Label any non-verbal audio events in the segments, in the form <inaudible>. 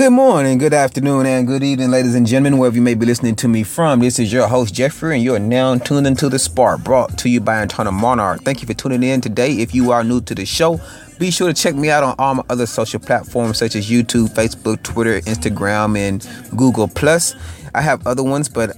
Good morning, good afternoon, and good evening, ladies and gentlemen, wherever you may be listening to me from. This is your host, Jeffery, and you are now tuned into The Spark, brought to you by Antonio Monarch. Thank you for tuning in today. If you are new to the show, be sure to check me out on all my other social platforms such as YouTube, Facebook, Twitter, Instagram, and Google Plus. I have other ones, but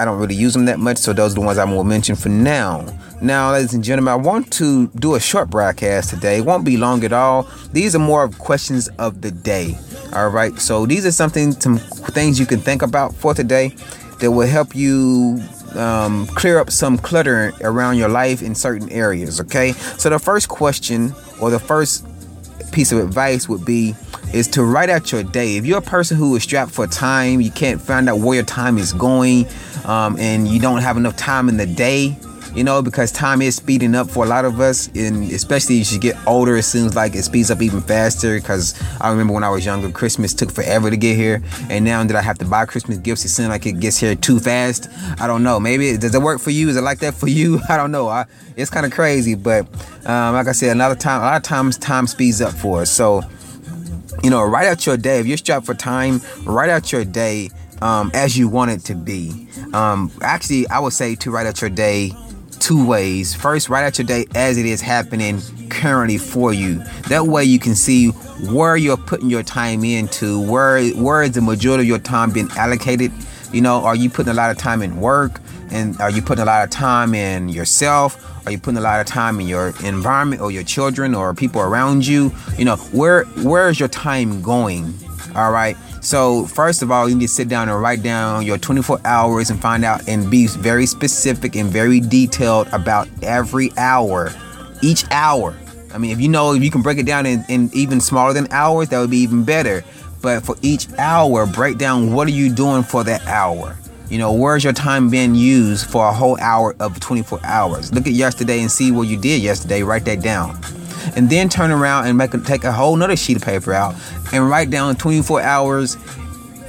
I don't really use them that much, so those are the ones going to mention for now. Now, ladies and gentlemen, I want to do a short broadcast today. It won't be long at all. These are more of questions of the day. All right, so these are something, some things you can think about for today that will help you um, clear up some clutter around your life in certain areas. Okay, so the first question or the first piece of advice would be is to write out your day. If you're a person who is strapped for time, you can't find out where your time is going, um, and you don't have enough time in the day, you know, because time is speeding up for a lot of us, and especially as you get older, it seems like it speeds up even faster. Because I remember when I was younger, Christmas took forever to get here, and now that I have to buy Christmas gifts, it seems like it gets here too fast. I don't know. Maybe does it work for you? Is it like that for you? <laughs> I don't know. I, it's kind of crazy, but um, like I said, another time, a lot of times time speeds up for us. So, you know, write out your day. If you're strapped for time, write out your day um, as you want it to be. Um, actually, I would say to write out your day two ways. First, write out your day as it is happening currently for you. That way you can see where you're putting your time into, where where is the majority of your time being allocated. You know, are you putting a lot of time in work? And are you putting a lot of time in yourself? Are you putting a lot of time in your environment or your children or people around you? You know, where where is your time going? All right. So first of all, you need to sit down and write down your 24 hours and find out and be very specific and very detailed about every hour, each hour. I mean, if you know if you can break it down in, in even smaller than hours, that would be even better. But for each hour, break down what are you doing for that hour. You know, where's your time being used for a whole hour of 24 hours? Look at yesterday and see what you did yesterday. Write that down and then turn around and make a, take a whole nother sheet of paper out and write down 24 hours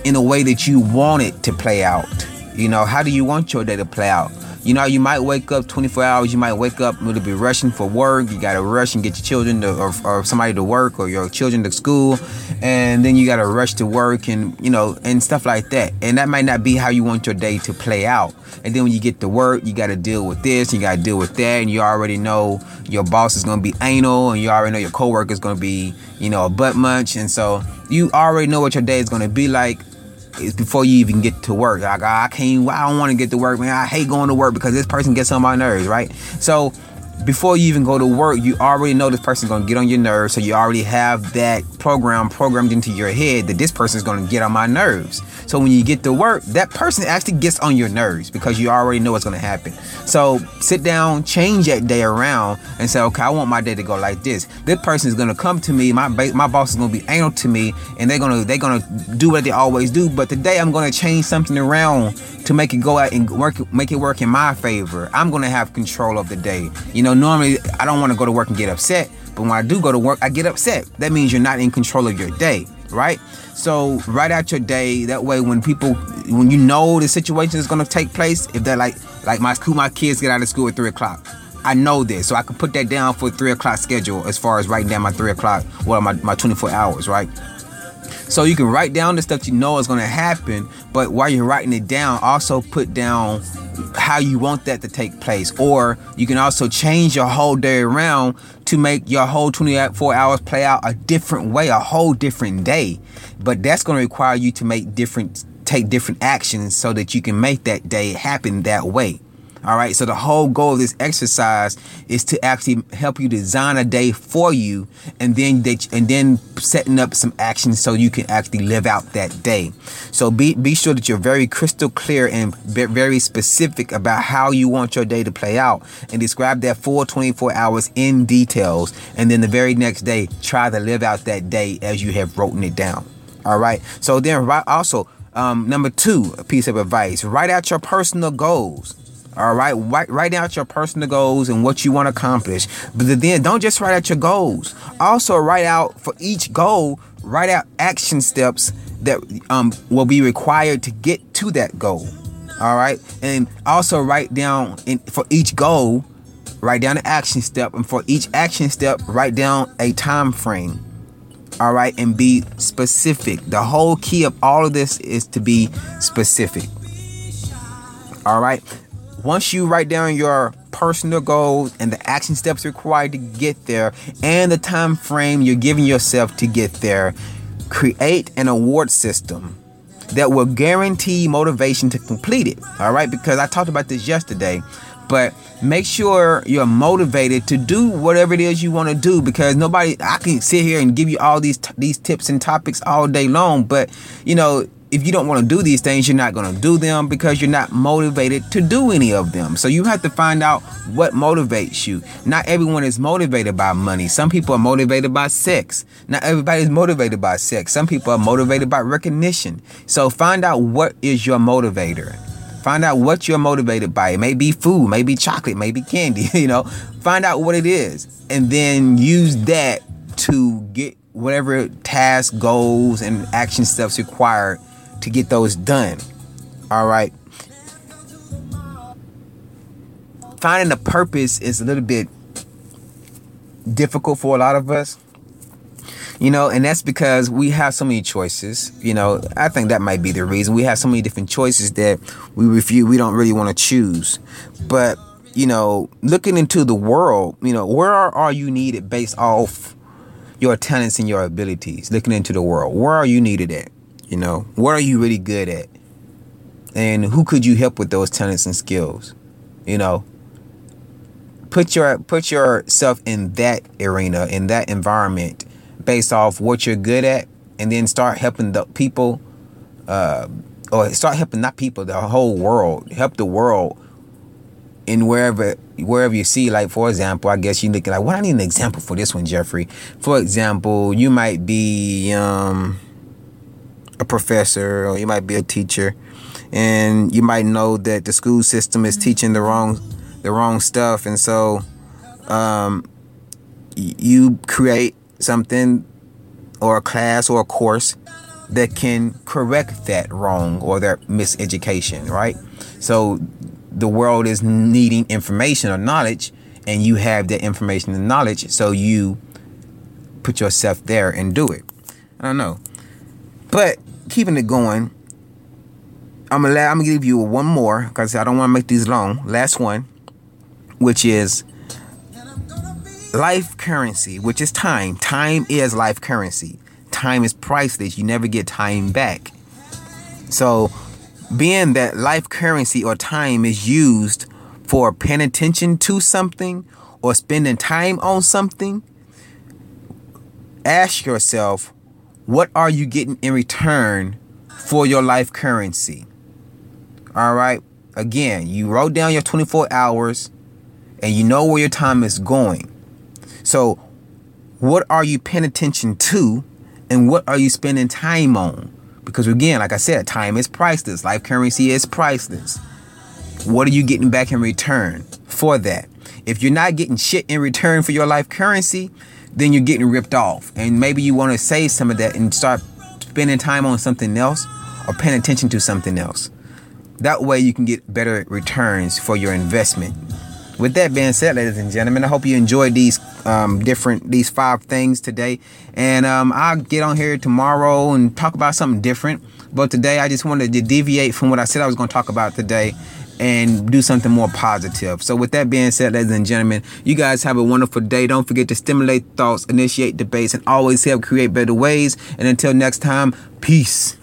in a way that you want it to play out. You know, how do you want your day to play out? You know, you might wake up 24 hours, you might wake up, it'll be rushing for work. You gotta rush and get your children to, or, or somebody to work or your children to school. And then you gotta rush to work and, you know, and stuff like that. And that might not be how you want your day to play out. And then when you get to work, you gotta deal with this, you gotta deal with that. And you already know your boss is gonna be anal and you already know your coworker is gonna be, you know, a butt munch. And so you already know what your day is gonna be like it's before you even get to work. Like I can't, I don't want to get to work, man. I hate going to work because this person gets on my nerves, right? So before you even go to work, you already know this person's gonna get on your nerves. So you already have that program programmed into your head that this person is gonna get on my nerves. So when you get to work, that person actually gets on your nerves because you already know what's gonna happen. So sit down, change that day around, and say, okay, I want my day to go like this. This person is gonna come to me. My my boss is gonna be anal to me, and they're gonna they're gonna do what they always do. But today I'm gonna change something around to make it go out and work, make it work in my favor. I'm gonna have control of the day. You know, normally I don't want to go to work and get upset, but when I do go to work, I get upset. That means you're not in control of your day, right? So write out your day. That way, when people, when you know the situation is gonna take place, if they're like, like my school, my kids get out of school at three o'clock. I know this, so I can put that down for three o'clock schedule as far as writing down my three o'clock, well, my, my 24 hours, right? So you can write down the stuff you know is going to happen, but while you're writing it down, also put down how you want that to take place. Or you can also change your whole day around to make your whole 24 hours play out a different way, a whole different day. But that's going to require you to make different take different actions so that you can make that day happen that way. All right. So the whole goal of this exercise is to actually help you design a day for you, and then they, and then setting up some actions so you can actually live out that day. So be be sure that you're very crystal clear and very specific about how you want your day to play out, and describe that full 24 hours in details. And then the very next day, try to live out that day as you have written it down. All right. So then also. Um, number two, a piece of advice: write out your personal goals. All right, write, write out your personal goals and what you want to accomplish. But then don't just write out your goals. Also, write out for each goal, write out action steps that um, will be required to get to that goal. All right, and also write down in, for each goal, write down an action step, and for each action step, write down a time frame. All right, and be specific. The whole key of all of this is to be specific. All right. Once you write down your personal goals and the action steps required to get there and the time frame you're giving yourself to get there, create an award system that will guarantee motivation to complete it. All right, because I talked about this yesterday, but make sure you're motivated to do whatever it is you want to do because nobody I can sit here and give you all these these tips and topics all day long, but you know, if you don't want to do these things, you're not going to do them because you're not motivated to do any of them. So you have to find out what motivates you. Not everyone is motivated by money. Some people are motivated by sex. Not everybody is motivated by sex. Some people are motivated by recognition. So find out what is your motivator. Find out what you're motivated by. It may be food, maybe chocolate, maybe candy, <laughs> you know. Find out what it is and then use that to get whatever task, goals, and action steps required to get those done. All right. Finding a purpose is a little bit difficult for a lot of us. You know, and that's because we have so many choices. You know, I think that might be the reason. We have so many different choices that we refuse, we don't really want to choose. But, you know, looking into the world, you know, where are, are you needed based off your talents and your abilities? Looking into the world, where are you needed at? You know, what are you really good at? And who could you help with those talents and skills? You know, put your put yourself in that arena, in that environment, based off what you're good at, and then start helping the people, uh, or start helping not people, the whole world. Help the world in wherever wherever you see. Like for example, I guess you look at like, what I need an example for this one, Jeffery. For example, you might be um a professor or you might be a teacher and you might know that the school system is teaching the wrong the wrong stuff. And so um, you create something or a class or a course that can correct that wrong or that miseducation right? So the world is needing information or knowledge and you have that information and knowledge so you put yourself there and do it. I don't know. But keeping it going, I'm gonna I'm gonna give you one more because I don't want to make these long. Last one, which is life currency, which is time. Time is life currency. Time is priceless. You never get time back. So, being that life currency or time is used for paying attention to something or spending time on something, ask yourself what are you getting in return for your life currency? All right. Again, you wrote down your 24 hours and you know where your time is going. So, what are you paying attention to and what are you spending time on? Because again, like I said, time is priceless. Life currency is priceless. What are you getting back in return for that? If you're not getting shit in return for your life currency, then you're getting ripped off. And maybe you want to save some of that and start spending time on something else or paying attention to something else. That way you can get better returns for your investment. With that being said, ladies and gentlemen, I hope you enjoyed these um, different these five things today. And um, I'll get on here tomorrow and talk about something different. But today I just wanted to deviate from what I said I was going to talk about today and do something more positive. So, with that being said, ladies and gentlemen, you guys have a wonderful day. Don't forget to stimulate thoughts, initiate debates, and always help create better ways. And until next time, peace.